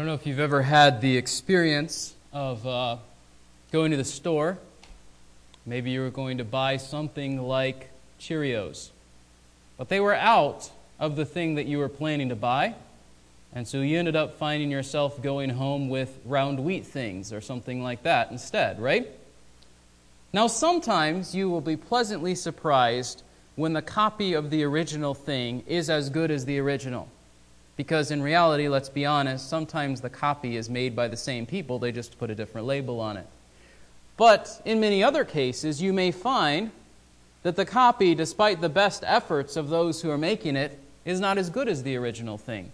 don't know if you've ever had the experience of uh, going to the store. Maybe you were going to buy something like Cheerios, but they were out of the thing that you were planning to buy. And so you ended up finding yourself going home with round wheat things or something like that instead, right? Now, sometimes you will be pleasantly surprised when the copy of the original thing is as good as the original. Because in reality, let's be honest, sometimes the copy is made by the same people, they just put a different label on it. But in many other cases, you may find that the copy, despite the best efforts of those who are making it, is not as good as the original thing.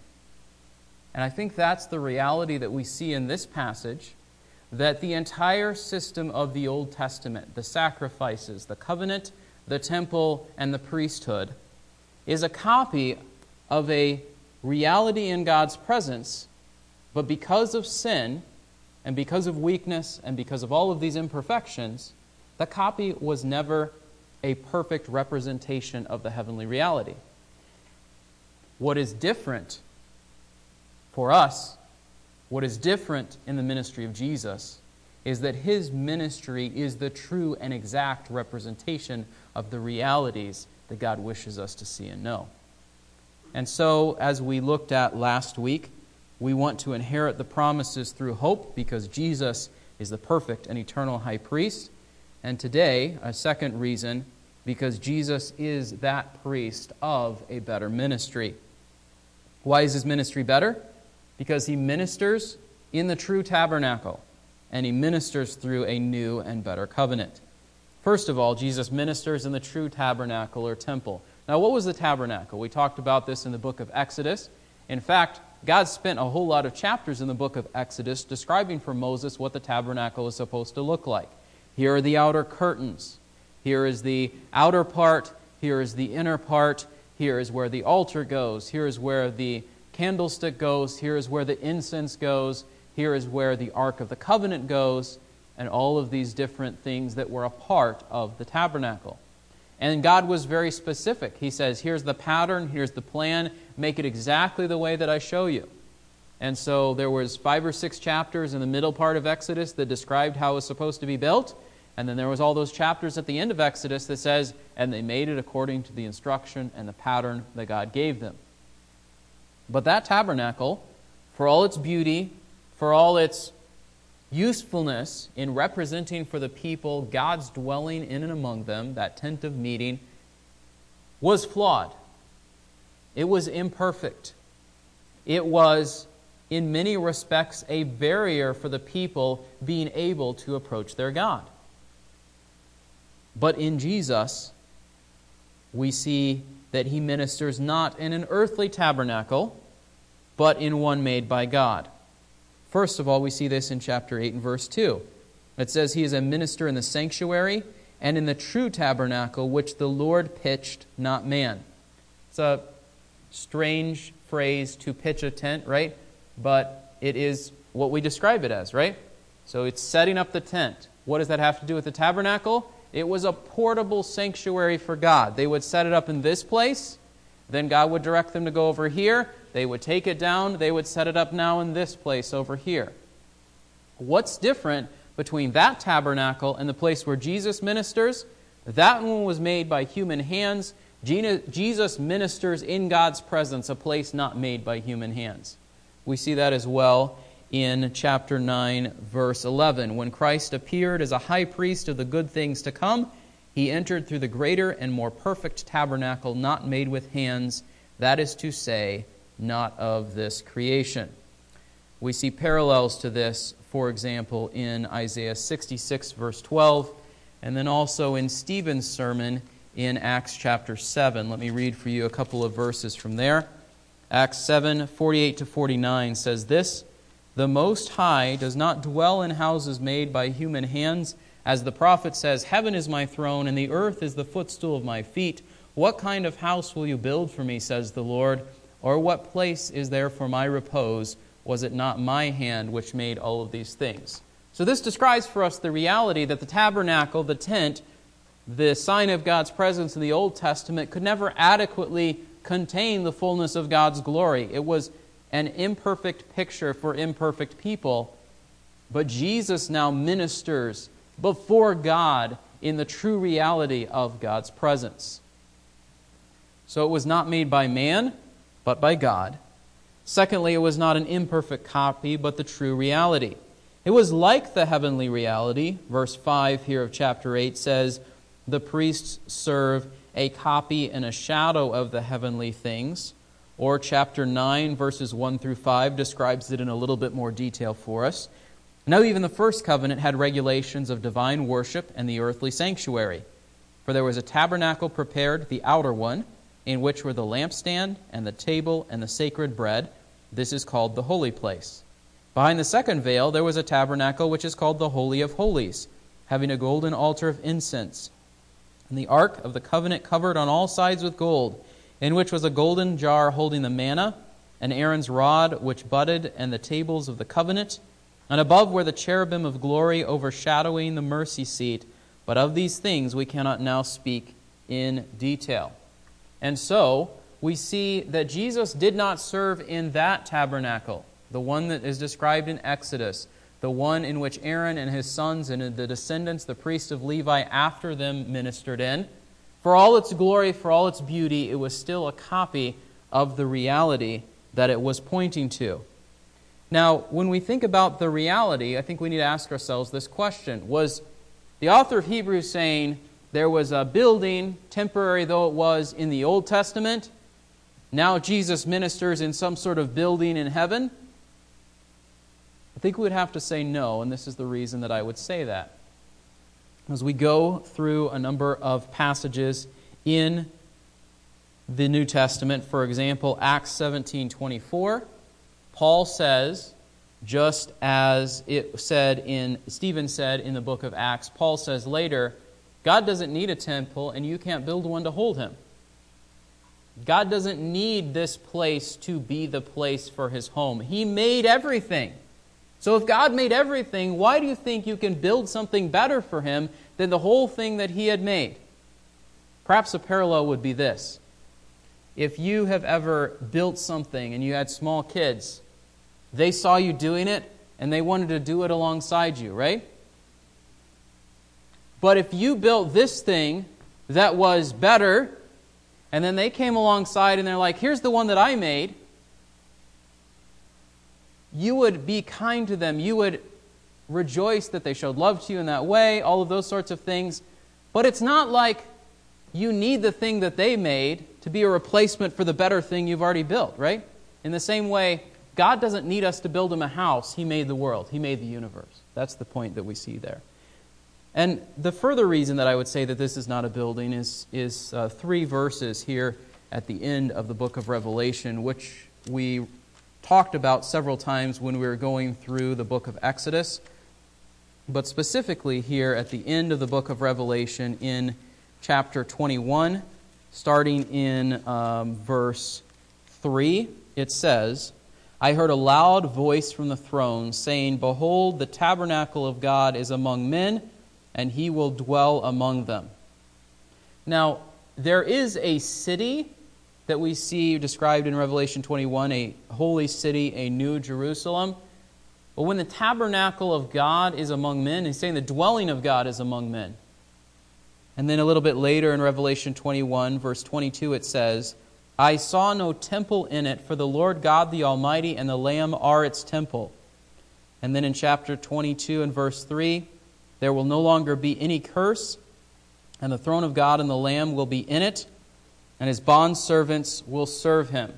And I think that's the reality that we see in this passage that the entire system of the Old Testament, the sacrifices, the covenant, the temple, and the priesthood, is a copy of a reality in God's presence, but because of sin, and because of weakness, and because of all of these imperfections, the copy was never a perfect representation of the heavenly reality. What is different for us, what is different in the ministry of Jesus, is that his ministry is the true and exact representation of the realities that God wishes us to see and know. And so, as we looked at last week, we want to inherit the promises through hope because Jesus is the perfect and eternal high priest. And today, a second reason, because Jesus is that priest of a better ministry. Why is his ministry better? Because he ministers in the true tabernacle and he ministers through a new and better covenant. First of all, Jesus ministers in the true tabernacle or temple. Now, what was the tabernacle? We talked about this in the book of Exodus. In fact, God spent a whole lot of chapters in the book of Exodus describing for Moses what the tabernacle is supposed to look like. Here are the outer curtains. Here is the outer part. Here is the inner part. Here is where the altar goes. Here is where the candlestick goes. Here is where the incense goes. Here is where the Ark of the Covenant goes. And all of these different things that were a part of the tabernacle. And God was very specific. He says, Here's the pattern, here's the plan, make it exactly the way that I show you. And so there was five or six chapters in the middle part of Exodus that described how it was supposed to be built. And then there was all those chapters at the end of Exodus that says, and they made it according to the instruction and the pattern that God gave them. But that tabernacle, for all its beauty, for all its usefulness in representing for the people God's dwelling in and among them, that tent of meeting, was flawed. It was imperfect. It was, in many respects, a barrier for the people being able to approach their God. But in Jesus, we see that he ministers not in an earthly tabernacle, but in one made by God. First of all, we see this in chapter 8 and verse 2. It says, He is a minister in the sanctuary and in the true tabernacle which the Lord pitched, not man. It's a strange phrase to pitch a tent, right? But it is what we describe it as, right? So it's setting up the tent. What does that have to do with the tabernacle? It was a portable sanctuary for God. They would set it up in this place, then God would direct them to go over here, they would take it down, they would set it up now in this place over here. What's different between that tabernacle and the place where Jesus ministers? That one was made by human hands. Jesus ministers in God's presence, a place not made by human hands. We see that as well in chapter 9, verse 11. When Christ appeared as a high priest of the good things to come, he entered through the greater and more perfect tabernacle not made with hands, that is to say, not of this creation. We see parallels to this, for example, in Isaiah 66, verse 12, and then also in Stephen's sermon in Acts chapter 7. Let me read for you a couple of verses from there. Acts 7, 48 to 49 says this The Most High does not dwell in houses made by human hands. As the prophet says, Heaven is my throne, and the earth is the footstool of my feet. What kind of house will you build for me, says the Lord? Or what place is there for my repose? Was it not my hand which made all of these things? So, this describes for us the reality that the tabernacle, the tent, the sign of God's presence in the Old Testament, could never adequately contain the fullness of God's glory. It was an imperfect picture for imperfect people, but Jesus now ministers before God in the true reality of God's presence. So it was not made by man, but by God. Secondly, it was not an imperfect copy, but the true reality. It was like the heavenly reality. Verse 5 here of chapter 8 says, The priests serve a copy and a shadow of the heavenly things. Or chapter 9, verses 1 through 5, describes it in a little bit more detail for us. Now, even the first covenant had regulations of divine worship and the earthly sanctuary. For there was a tabernacle prepared, the outer one, in which were the lampstand and the table and the sacred bread. This is called the holy place. Behind the second veil there was a tabernacle which is called the Holy of Holies, having a golden altar of incense and the ark of the covenant covered on all sides with gold, in which was a golden jar holding the manna, and Aaron's rod which budded, and the tables of the covenant. And above were the cherubim of glory overshadowing the mercy seat. But of these things we cannot now speak in detail. And so, we see that Jesus did not serve in that tabernacle, the one that is described in Exodus the one in which Aaron and his sons and the descendants, the priests of Levi after them, ministered in. For all its glory, for all its beauty, it was still a copy of the reality that it was pointing to. Now, when we think about the reality, I think we need to ask ourselves this question Was the author of Hebrews saying there was a building, temporary though it was, in the Old Testament? Now Jesus ministers in some sort of building in heaven? I think we would have to say no, and this is the reason that I would say that. As we go through a number of passages in the New Testament, for example, Acts 17 24, Paul says, just as it said in Stephen said in the book of Acts, Paul says later, God doesn't need a temple and you can't build one to hold him. God doesn't need this place to be the place for his home. He made everything. So if God made everything, why do you think you can build something better for him than the whole thing that he had made? Perhaps a parallel would be this. If you have ever built something and you had small kids, they saw you doing it and they wanted to do it alongside you, right? But if you built this thing that was better, and then they came alongside and they're like, here's the one that I made, you would be kind to them. You would rejoice that they showed love to you in that way, all of those sorts of things. But it's not like you need the thing that they made to be a replacement for the better thing you've already built, right? In the same way, God doesn't need us to build him a house. He made the world, He made the universe. That's the point that we see there. And the further reason that I would say that this is not a building is, is uh, three verses here at the end of the book of Revelation, which we talked about several times when we were going through the book of Exodus, but specifically here at the end of the book of Revelation in chapter 21, starting in um, verse 3, it says, I heard a loud voice from the throne saying, Behold, the tabernacle of God is among men, and he will dwell among them. Now, there is a city that we see described in Revelation 21 a holy city, a new Jerusalem. But when the tabernacle of God is among men, he's saying the dwelling of God is among men. And then a little bit later in Revelation 21, verse 22, it says, I saw no temple in it, for the Lord God the Almighty and the Lamb are its temple. And then in chapter 22 and verse 3, there will no longer be any curse, and the throne of God and the Lamb will be in it and his bondservants will serve him.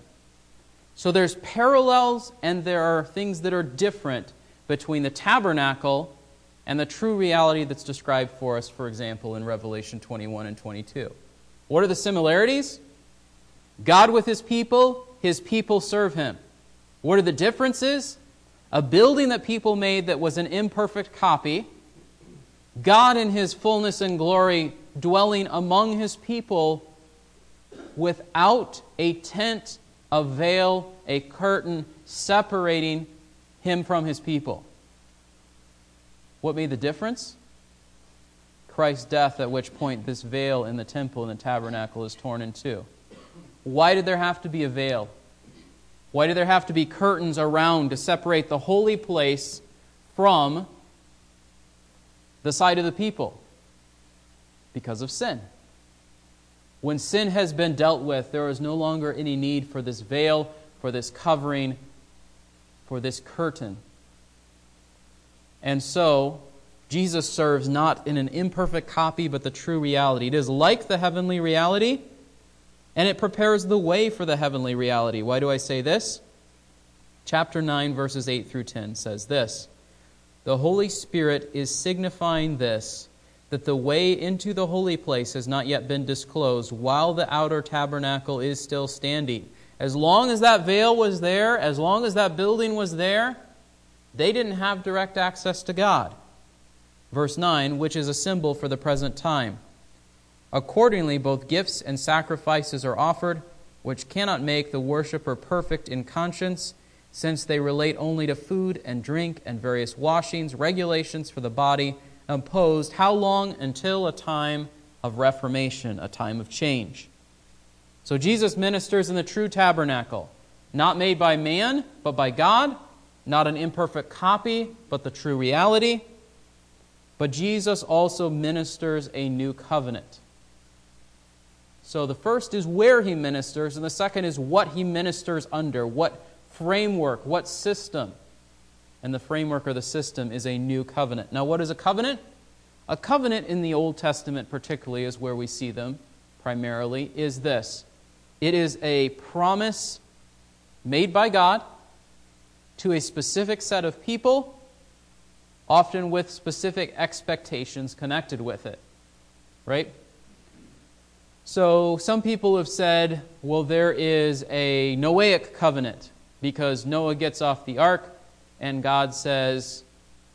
So there's parallels and there are things that are different between the tabernacle and the true reality that's described for us, for example, in Revelation 21 and 22. What are the similarities? God with his people, his people serve him. What are the differences? A building that people made that was an imperfect copy, God in his fullness and glory dwelling among his people without a tent, a veil, a curtain separating him from his people. What made the difference? Christ's death, at which point this veil in the temple and the tabernacle is torn in two. Why did there have to be a veil? Why did there have to be curtains around to separate the holy place from the sight of the people? Because of sin. When sin has been dealt with, there is no longer any need for this veil, for this covering, for this curtain. And so, Jesus serves not in an imperfect copy, but the true reality. It is like the heavenly reality, and it prepares the way for the heavenly reality. Why do I say this? Chapter 9, verses 8 through 10 says this The Holy Spirit is signifying this that the way into the holy place has not yet been disclosed while the outer tabernacle is still standing. As long as that veil was there, as long as that building was there, they didn't have direct access to God. Verse 9, which is a symbol for the present time. Accordingly, both gifts and sacrifices are offered, which cannot make the worshiper perfect in conscience, since they relate only to food and drink and various washings, regulations for the body imposed how long? Until a time of reformation, a time of change. So Jesus ministers in the true tabernacle, not made by man, but by God, not an imperfect copy, but the true reality. But Jesus also ministers a new covenant. So the first is where he ministers, and the second is what he ministers under, what framework, what system and the framework or the system is a new covenant. Now, what is a covenant? A covenant in the Old Testament, particularly, is where we see them primarily, is this it is a promise made by God to a specific set of people, often with specific expectations connected with it. Right? So, some people have said, well, there is a Noahic covenant because Noah gets off the ark and God says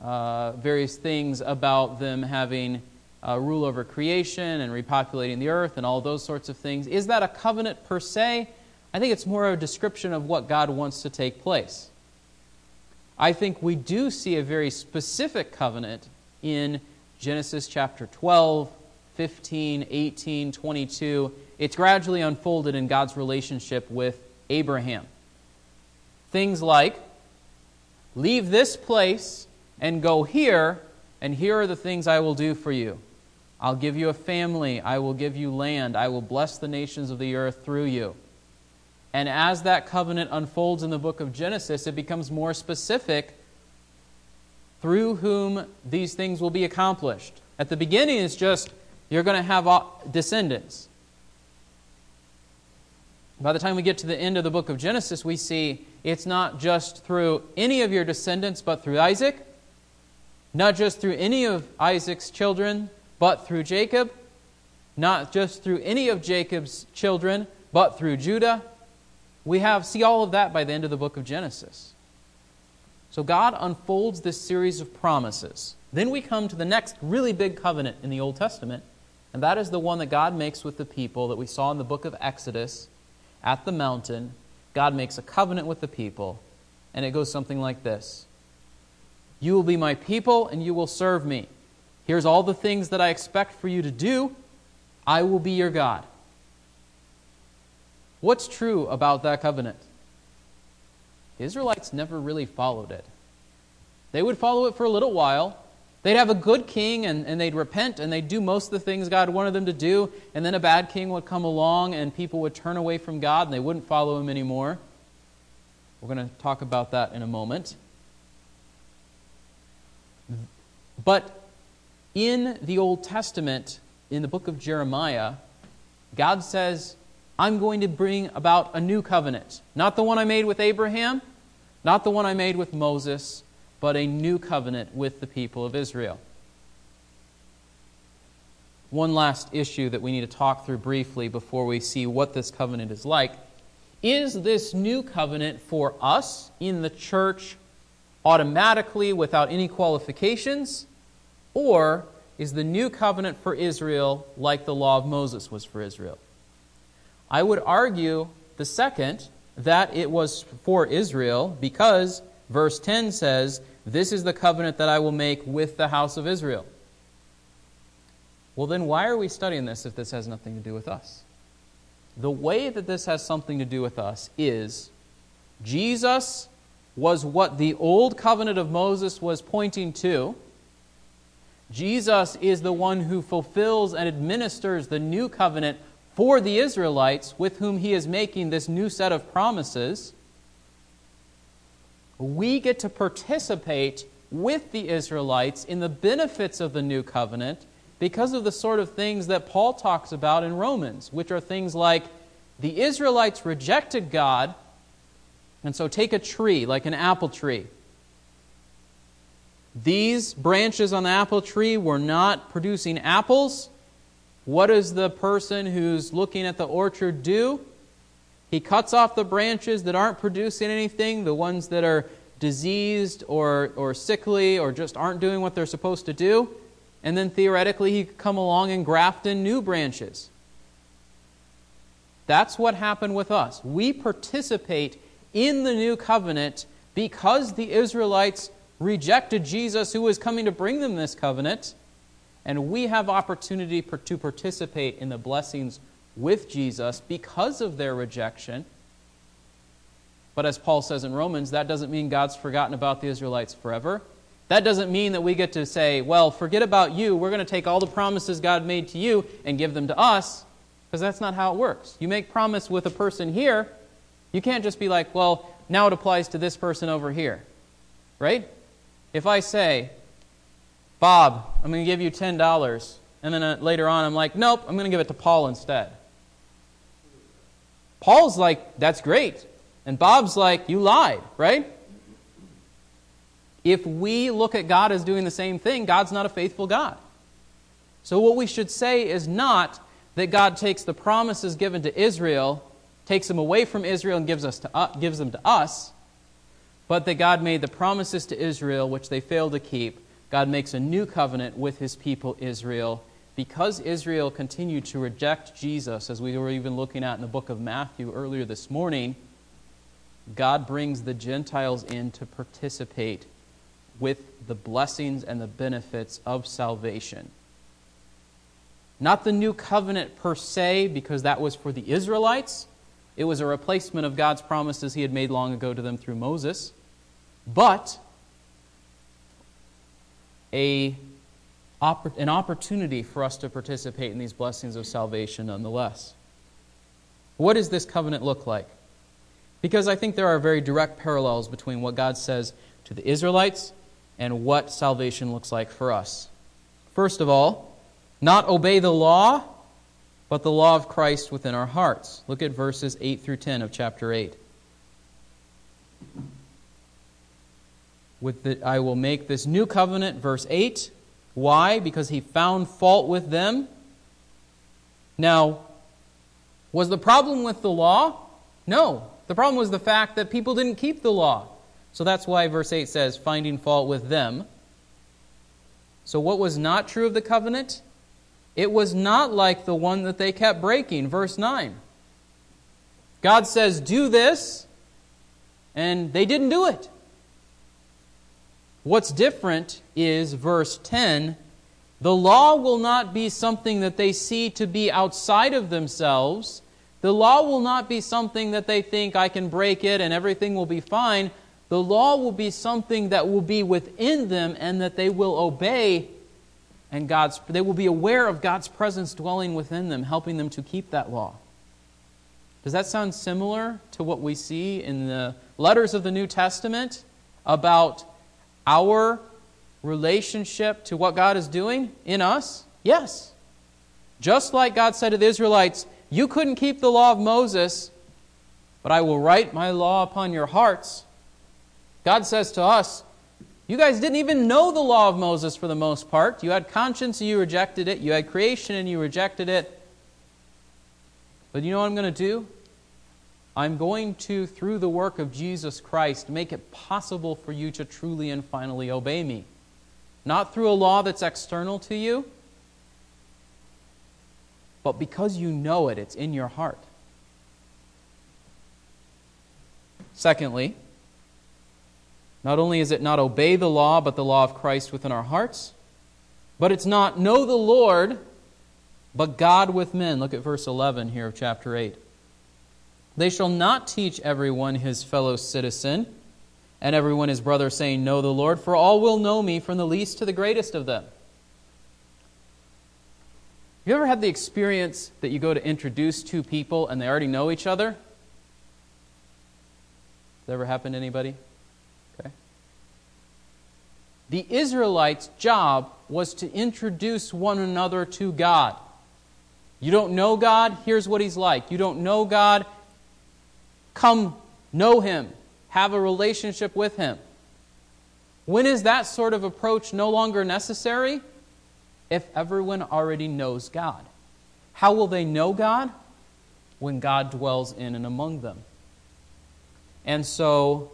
uh, various things about them having uh, rule over creation and repopulating the earth and all those sorts of things. Is that a covenant per se? I think it's more of a description of what God wants to take place. I think we do see a very specific covenant in Genesis chapter 12, 15, 18, 22. It's gradually unfolded in God's relationship with Abraham. Things like Leave this place and go here, and here are the things I will do for you. I'll give you a family. I will give you land. I will bless the nations of the earth through you. And as that covenant unfolds in the book of Genesis, it becomes more specific through whom these things will be accomplished. At the beginning, it's just you're going to have uh, descendants. By the time we get to the end of the book of Genesis, we see it's not just through any of your descendants, but through Isaac, not just through any of Isaac's children, but through Jacob, not just through any of Jacob's children, but through Judah. We have see all of that by the end of the book of Genesis. So God unfolds this series of promises. Then we come to the next really big covenant in the Old Testament, and that is the one that God makes with the people that we saw in the book of Exodus at the mountain. God makes a covenant with the people, and it goes something like this You will be my people, and you will serve me. Here's all the things that I expect for you to do. I will be your God. What's true about that covenant? The Israelites never really followed it. They would follow it for a little while, They'd have a good king and, and they'd repent and they'd do most of the things God wanted them to do, and then a bad king would come along and people would turn away from God and they wouldn't follow him anymore. We're going to talk about that in a moment. But in the Old Testament, in the book of Jeremiah, God says, I'm going to bring about a new covenant. Not the one I made with Abraham, not the one I made with Moses, but a new covenant with the people of Israel. One last issue that we need to talk through briefly before we see what this covenant is like. Is this new covenant for us in the church automatically without any qualifications? Or is the new covenant for Israel like the law of Moses was for Israel? I would argue the second, that it was for Israel because verse 10 says, this is the covenant that I will make with the house of Israel. Well, then why are we studying this if this has nothing to do with us? The way that this has something to do with us is Jesus was what the old covenant of Moses was pointing to. Jesus is the one who fulfills and administers the new covenant for the Israelites with whom he is making this new set of promises. We get to participate with the Israelites in the benefits of the new covenant because of the sort of things that Paul talks about in Romans, which are things like the Israelites rejected God, and so take a tree, like an apple tree. These branches on the apple tree were not producing apples. What does the person who's looking at the orchard do? He cuts off the branches that aren't producing anything, the ones that are diseased or, or sickly or just aren't doing what they're supposed to do. And then theoretically, he could come along and graft in new branches. That's what happened with us. We participate in the new covenant because the Israelites rejected Jesus, who was coming to bring them this covenant. And we have opportunity to participate in the blessings with Jesus because of their rejection. But as Paul says in Romans, that doesn't mean God's forgotten about the Israelites forever. That doesn't mean that we get to say, well, forget about you. We're going to take all the promises God made to you and give them to us, because that's not how it works. You make promise with a person here, you can't just be like, well, now it applies to this person over here. Right? If I say, Bob, I'm going to give you $10, and then uh, later on I'm like, nope, I'm going to give it to Paul instead. Paul's like, that's great. And Bob's like, you lied, right? If we look at God as doing the same thing, God's not a faithful God. So, what we should say is not that God takes the promises given to Israel, takes them away from Israel, and gives, us to, uh, gives them to us, but that God made the promises to Israel, which they failed to keep. God makes a new covenant with his people, Israel. Because Israel continued to reject Jesus, as we were even looking at in the book of Matthew earlier this morning, God brings the Gentiles in to participate with the blessings and the benefits of salvation. Not the new covenant per se, because that was for the Israelites. It was a replacement of God's promises he had made long ago to them through Moses. But a, an opportunity for us to participate in these blessings of salvation nonetheless. What does this covenant look like? Because I think there are very direct parallels between what God says to the Israelites and what salvation looks like for us. First of all, not obey the law, but the law of Christ within our hearts. Look at verses 8 through 10 of chapter 8. With the, I will make this new covenant, verse 8. Why? Because he found fault with them. Now, was the problem with the law? No. The problem was the fact that people didn't keep the law. So that's why verse 8 says, finding fault with them. So, what was not true of the covenant? It was not like the one that they kept breaking. Verse 9. God says, Do this, and they didn't do it. What's different is verse 10 the law will not be something that they see to be outside of themselves the law will not be something that they think I can break it and everything will be fine. The law will be something that will be within them and that they will obey and God's they will be aware of God's presence dwelling within them, helping them to keep that law. Does that sound similar to what we see in the letters of the New Testament about our relationship to what God is doing in us? Yes. Just like God said to the Israelites, you couldn't keep the law of Moses, but I will write my law upon your hearts. God says to us, You guys didn't even know the law of Moses for the most part. You had conscience and you rejected it. You had creation and you rejected it. But you know what I'm going to do? I'm going to, through the work of Jesus Christ, make it possible for you to truly and finally obey me. Not through a law that's external to you, but because you know it, it's in your heart. Secondly, not only is it not obey the law, but the law of Christ within our hearts, but it's not know the Lord, but God with men. Look at verse 11 here of chapter 8. They shall not teach everyone his fellow citizen, and everyone his brother, saying, Know the Lord, for all will know me, from the least to the greatest of them. You ever had the experience that you go to introduce two people and they already know each other? Has that ever happened to anybody? Okay. The Israelites' job was to introduce one another to God. You don't know God, here's what He's like. You don't know God, come know Him, have a relationship with Him. When is that sort of approach no longer necessary? If everyone already knows God. How will they know God? When God dwells in and among them. And so,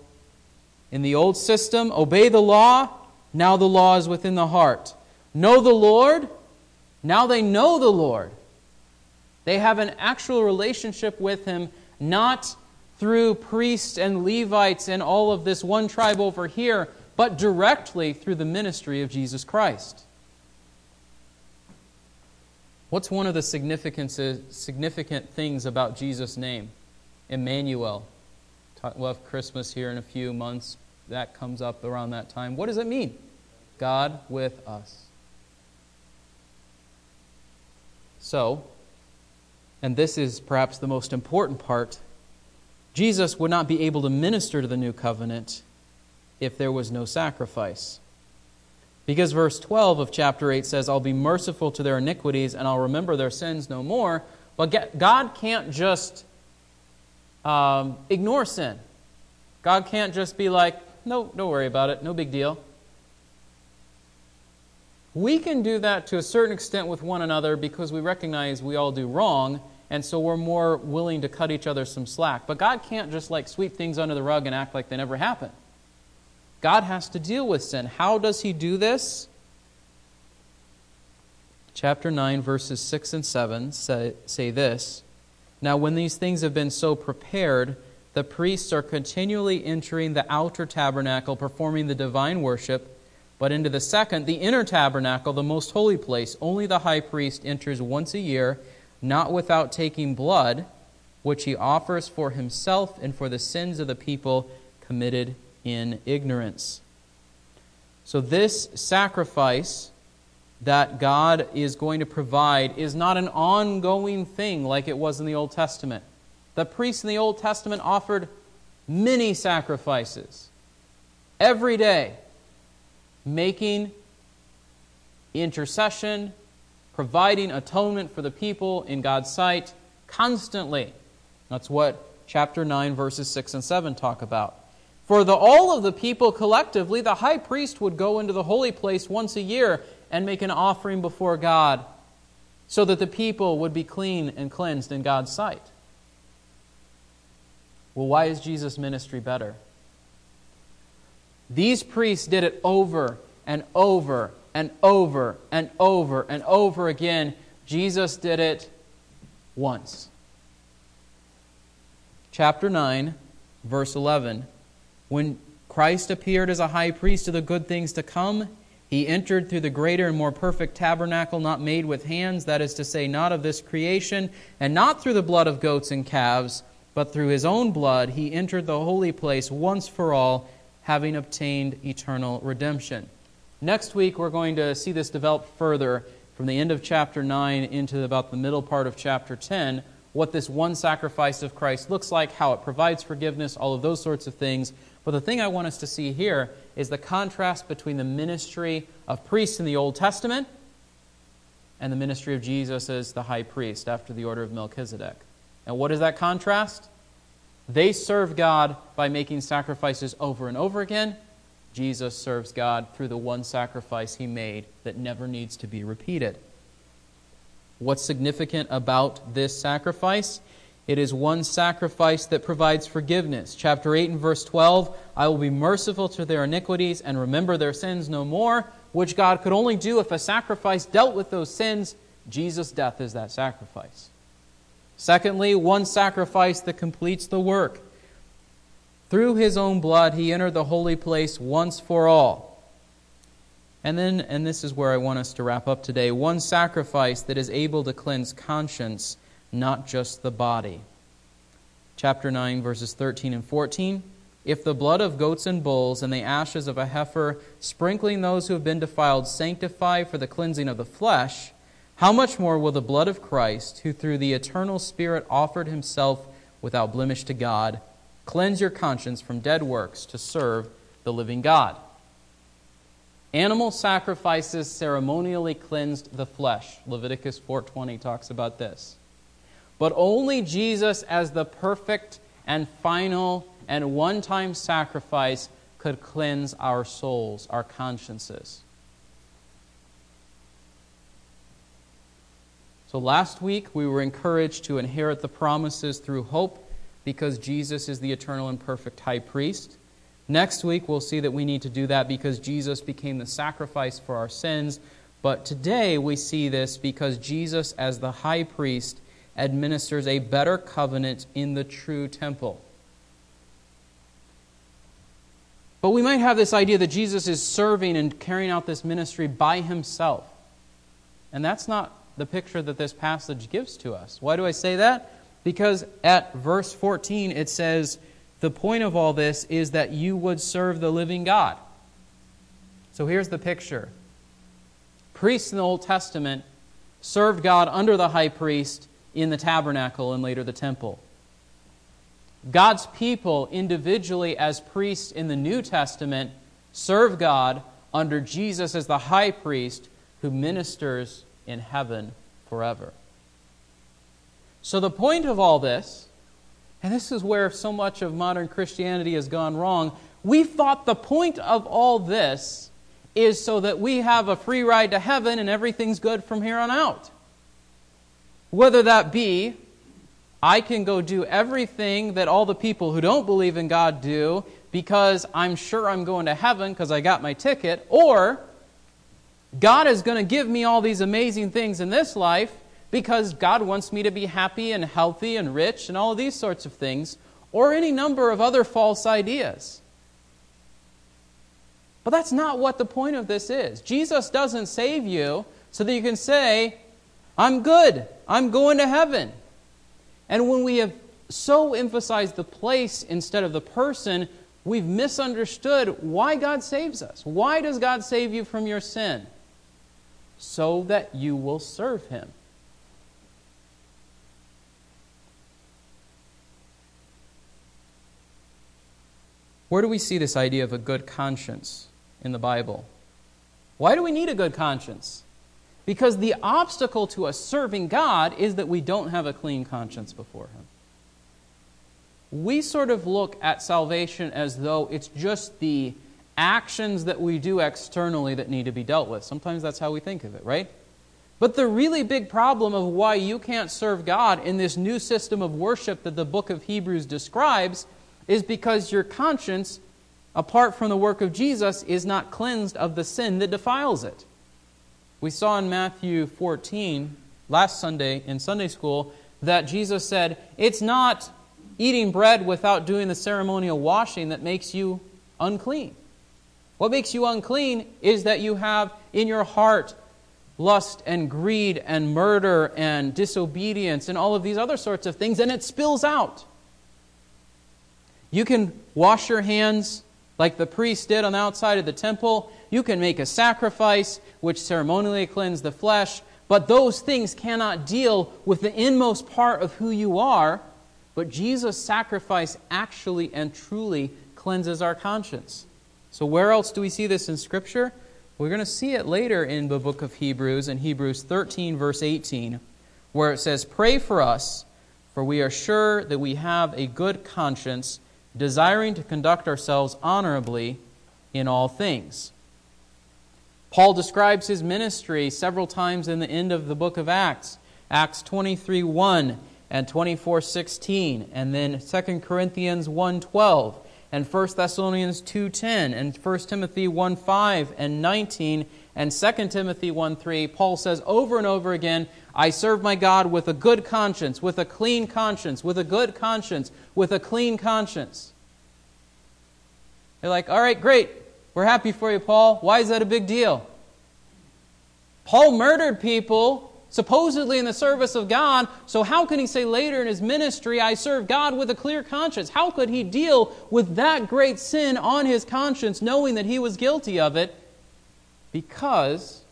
in the old system, obey the law, now the law is within the heart. Know the Lord, now they know the Lord. They have an actual relationship with Him, not through priests and Levites and all of this one tribe over here, but directly through the ministry of Jesus Christ. What's one of the significant things about Jesus' name? Emmanuel. We'll have Christmas here in a few months. That comes up around that time. What does it mean? God with us. So, and this is perhaps the most important part, Jesus would not be able to minister to the new covenant if there was no sacrifice. Because verse 12 of chapter 8 says, I'll be merciful to their iniquities and I'll remember their sins no more. But God can't just um, ignore sin. God can't just be like, no, don't worry about it, no big deal. We can do that to a certain extent with one another because we recognize we all do wrong, and so we're more willing to cut each other some slack. But God can't just like sweep things under the rug and act like they never happened. God has to deal with sin. How does he do this? Chapter 9, verses 6 and 7 say, say this Now, when these things have been so prepared, the priests are continually entering the outer tabernacle, performing the divine worship but into the second, the inner tabernacle, the most holy place, only the high priest enters once a year, not without taking blood, which he offers for himself and for the sins of the people committed in ignorance. So, this sacrifice that God is going to provide is not an ongoing thing like it was in the Old Testament. The priests in the Old Testament offered many sacrifices every day making intercession, providing atonement for the people in God's sight constantly. That's what chapter 9, verses 6 and 7 talk about. For the, all of the people collectively, the high priest would go into the holy place once a year and make an offering before God so that the people would be clean and cleansed in God's sight. Well, why is Jesus' ministry better? These priests did it over and over and over and over and over again. Jesus did it once. Chapter 9, verse 11. When Christ appeared as a high priest of the good things to come, he entered through the greater and more perfect tabernacle not made with hands, that is to say, not of this creation, and not through the blood of goats and calves, but through his own blood, he entered the holy place once for all having obtained eternal redemption. Next week, we're going to see this develop further from the end of chapter 9 into about the middle part of chapter 10, what this one sacrifice of Christ looks like, how it provides forgiveness, all of those sorts of things. But the thing I want us to see here is the contrast between the ministry of priests in the Old Testament and the ministry of Jesus as the high priest after the order of Melchizedek. And what is that contrast? They serve God by making sacrifices over and over again. Jesus serves God through the one sacrifice he made that never needs to be repeated. What's significant about this sacrifice? It is one sacrifice that provides forgiveness. Chapter 8 and verse 12 I will be merciful to their iniquities and remember their sins no more, which God could only do if a sacrifice dealt with those sins. Jesus' death is that sacrifice. Secondly, one sacrifice that completes the work. Through his own blood, he entered the holy place once for all. And then, and this is where I want us to wrap up today one sacrifice that is able to cleanse conscience, not just the body. chapter 9, verses 13 and 14. If the blood of goats and bulls and the ashes of a heifer, sprinkling those who have been defiled, sanctify for the cleansing of the flesh, how much more will the blood of Christ, who through the eternal Spirit offered himself without blemish to God, cleanse your conscience from dead works to serve the living God? Animal sacrifices ceremonially cleansed the flesh. Leviticus 4:20 talks about this. But only Jesus as the perfect and final and one-time sacrifice could cleanse our souls, our consciences. So last week we were encouraged to inherit the promises through hope because Jesus is the eternal and perfect high priest. Next week we'll see that we need to do that because Jesus became the sacrifice for our sins. But today we see this because Jesus, as the high priest, administers a better covenant in the true temple. But we might have this idea that Jesus is serving and carrying out this ministry by himself. And that's not the picture that this passage gives to us. Why do I say that? Because at verse 14 it says, The point of all this is that you would serve the living God. So here's the picture priests in the Old Testament served God under the high priest in the tabernacle and later the temple. God's people, individually as priests in the New Testament, serve God under Jesus as the high priest who ministers in heaven forever. So, the point of all this, and this is where so much of modern Christianity has gone wrong, we thought the point of all this is so that we have a free ride to heaven and everything's good from here on out. Whether that be I can go do everything that all the people who don't believe in God do because I'm sure I'm going to heaven because I got my ticket, or God is going to give me all these amazing things in this life because God wants me to be happy and healthy and rich and all these sorts of things, or any number of other false ideas. But that's not what the point of this is. Jesus doesn't save you so that you can say, I'm good, I'm going to heaven. And when we have so emphasized the place instead of the person, we've misunderstood why God saves us. Why does God save you from your sin? So that you will serve Him. Where do we see this idea of a good conscience in the Bible? Why do we need a good conscience? Because the obstacle to us serving God is that we don't have a clean conscience before Him. We sort of look at salvation as though it's just the actions that we do externally that need to be dealt with. Sometimes that's how we think of it, right? But the really big problem of why you can't serve God in this new system of worship that the book of Hebrews describes is because your conscience, apart from the work of Jesus, is not cleansed of the sin that defiles it. We saw in Matthew 14 last Sunday in Sunday school that Jesus said, It's not eating bread without doing the ceremonial washing that makes you unclean. What makes you unclean is that you have in your heart lust and greed and murder and disobedience and all of these other sorts of things, and it spills out. You can wash your hands like the priest did on the outside of the temple. You can make a sacrifice which ceremonially cleanse the flesh, but those things cannot deal with the inmost part of who you are. But Jesus' sacrifice actually and truly cleanses our conscience. So, where else do we see this in Scripture? We're going to see it later in the book of Hebrews, in Hebrews 13, verse 18, where it says, Pray for us, for we are sure that we have a good conscience, desiring to conduct ourselves honorably in all things. Paul describes his ministry several times in the end of the book of Acts. Acts 23 1 and 24 16, and then 2 Corinthians 1 12, and 1 Thessalonians 2:10 and 1 Timothy 1 5 and 19, and 2 Timothy 1 3. Paul says over and over again, I serve my God with a good conscience, with a clean conscience, with a good conscience, with a clean conscience. They're like, all right, great. We're happy for you, Paul. Why is that a big deal? Paul murdered people supposedly in the service of God. So, how can he say later in his ministry, I serve God with a clear conscience? How could he deal with that great sin on his conscience, knowing that he was guilty of it? Because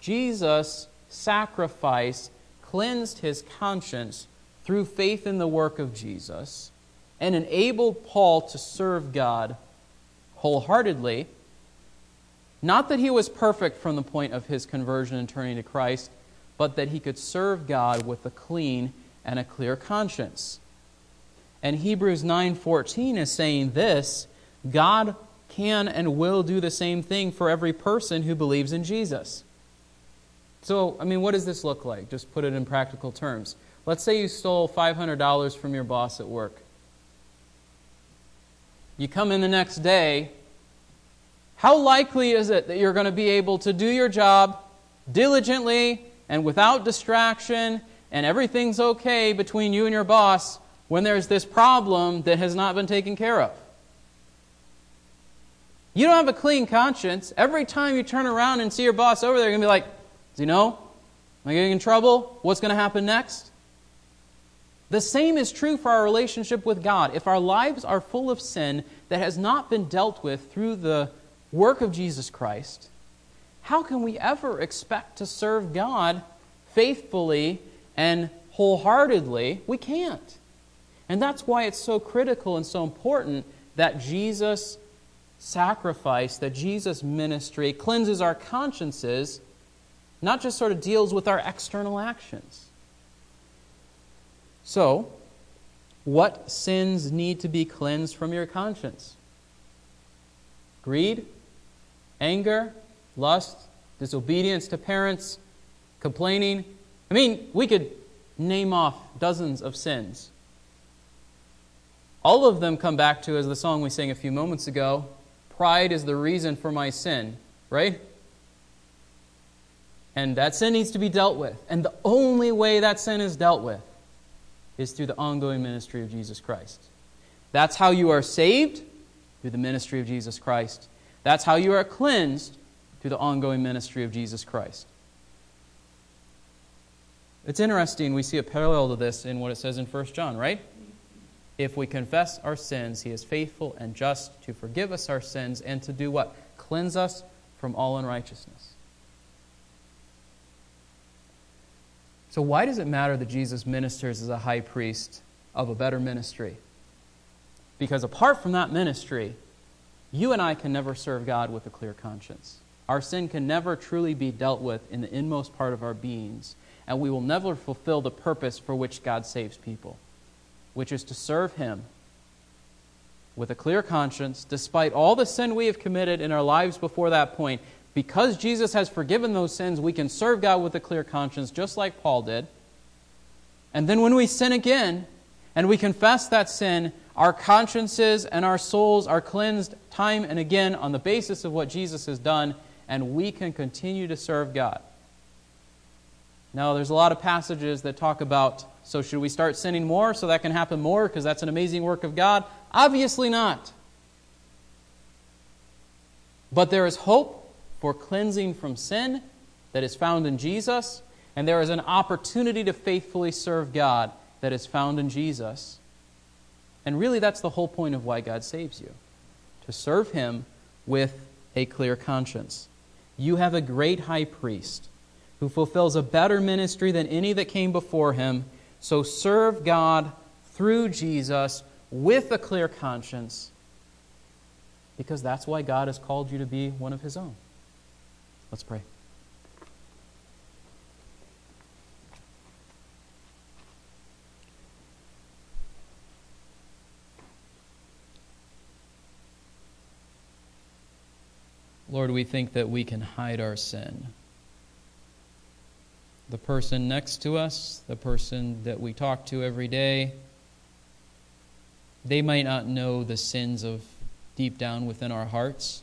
Jesus' sacrifice cleansed his conscience through faith in the work of Jesus and enabled Paul to serve God wholeheartedly. Not that he was perfect from the point of his conversion and turning to Christ, but that he could serve God with a clean and a clear conscience. And Hebrews 9:14 is saying this, God can and will do the same thing for every person who believes in Jesus. So, I mean, what does this look like? Just put it in practical terms. Let's say you stole $500 from your boss at work. You come in the next day. How likely is it that you're going to be able to do your job diligently and without distraction and everything's okay between you and your boss when there's this problem that has not been taken care of? You don't have a clean conscience. Every time you turn around and see your boss over there, you're going to be like, Does he know? Am I getting in trouble? What's going to happen next? The same is true for our relationship with God. If our lives are full of sin that has not been dealt with through the work of Jesus Christ, how can we ever expect to serve God faithfully and wholeheartedly? We can't. And that's why it's so critical and so important that Jesus' sacrifice, that Jesus' ministry cleanses our consciences, not just sort of deals with our external actions. So, what sins need to be cleansed from your conscience? Greed, anger, lust, disobedience to parents, complaining. I mean, we could name off dozens of sins. All of them come back to, as the song we sang a few moments ago, pride is the reason for my sin, right? And that sin needs to be dealt with. And the only way that sin is dealt with is through the ongoing ministry of Jesus Christ. That's how you are saved, through the ministry of Jesus Christ. That's how you are cleansed, through the ongoing ministry of Jesus Christ. It's interesting, we see a parallel to this in what it says in 1 John, right? If we confess our sins, he is faithful and just to forgive us our sins and to do what? Cleanse us from all unrighteousness. So, why does it matter that Jesus ministers as a high priest of a better ministry? Because apart from that ministry, you and I can never serve God with a clear conscience. Our sin can never truly be dealt with in the inmost part of our beings, and we will never fulfill the purpose for which God saves people, which is to serve Him with a clear conscience, despite all the sin we have committed in our lives before that point, because Jesus has forgiven those sins, we can serve God with a clear conscience, just like Paul did. And then when we sin again and we confess that sin, our consciences and our souls are cleansed time and again on the basis of what Jesus has done, and we can continue to serve God. Now, there's a lot of passages that talk about so, should we start sinning more so that can happen more because that's an amazing work of God? Obviously not. But there is hope for cleansing from sin that is found in Jesus, and there is an opportunity to faithfully serve God that is found in Jesus. And really, that's the whole point of why God saves you to serve Him with a clear conscience. You have a great high priest who fulfills a better ministry than any that came before him. So serve God through Jesus with a clear conscience because that's why God has called you to be one of His own. Let's pray. Lord, we think that we can hide our sin. The person next to us, the person that we talk to every day, they might not know the sins of deep down within our hearts.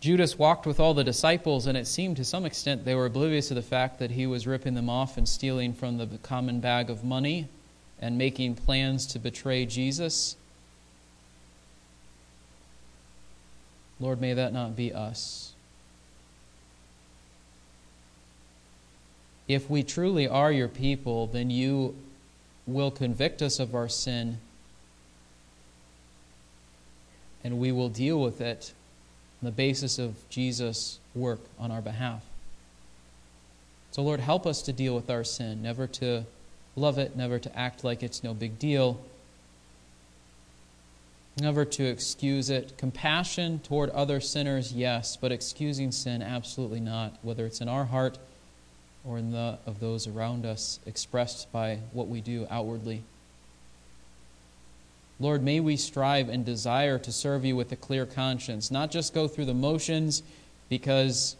Judas walked with all the disciples, and it seemed to some extent they were oblivious of the fact that he was ripping them off and stealing from the common bag of money and making plans to betray Jesus. Lord, may that not be us. if we truly are your people, then you will convict us of our sin and we will deal with it on the basis of Jesus' work on our behalf. So, Lord, help us to deal with our sin, never to love it, never to act like it's no big deal, never to excuse it. Compassion toward other sinners, yes, but excusing sin, absolutely not, whether it's in our heart or in the of those around us, expressed by what we do outwardly. Lord, may we strive and desire to serve you with a clear conscience, not just go through the motions because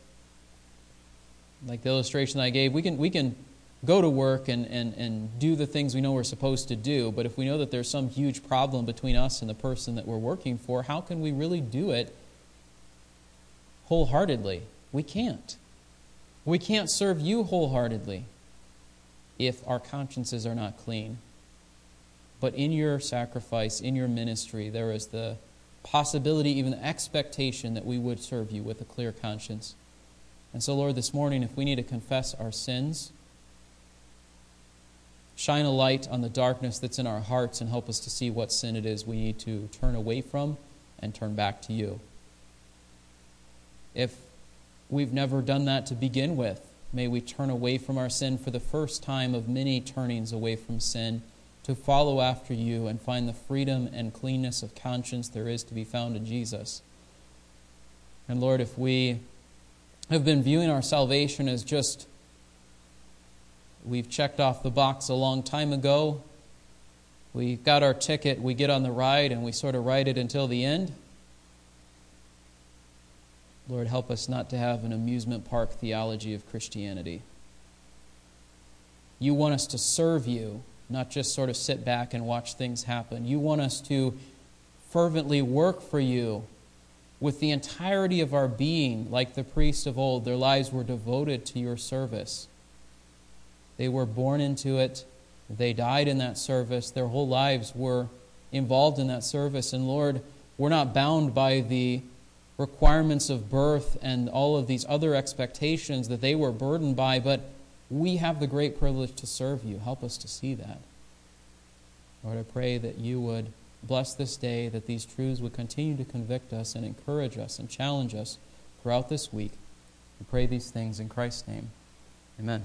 like the illustration I gave, we can, we can go to work and, and, and do the things we know we're supposed to do, but if we know that there's some huge problem between us and the person that we're working for, how can we really do it wholeheartedly? We can't. We can't serve you wholeheartedly if our consciences are not clean. But in your sacrifice, in your ministry, there is the possibility, even the expectation that we would serve you with a clear conscience. And so, Lord, this morning, if we need to confess our sins, shine a light on the darkness that's in our hearts and help us to see what sin it is we need to turn away from and turn back to you. If we've never done that to begin with, may we turn away from our sin for the first time of many turnings away from sin to follow after you and find the freedom and cleanness of conscience there is to be found in Jesus. And Lord, if we have been viewing our salvation as just we've checked off the box a long time ago. We got our ticket, we get on the ride, and we sort of ride it until the end. Lord, help us not to have an amusement park theology of Christianity. You want us to serve you, not just sort of sit back and watch things happen. You want us to fervently work for you with the entirety of our being, like the priests of old, their lives were devoted to your service. They were born into it, they died in that service, their whole lives were involved in that service. And Lord, we're not bound by the requirements of birth and all of these other expectations that they were burdened by, but we have the great privilege to serve you. Help us to see that. Lord, I pray that you would Bless this day that these truths would continue to convict us and encourage us and challenge us throughout this week. We pray these things in Christ's name. Amen.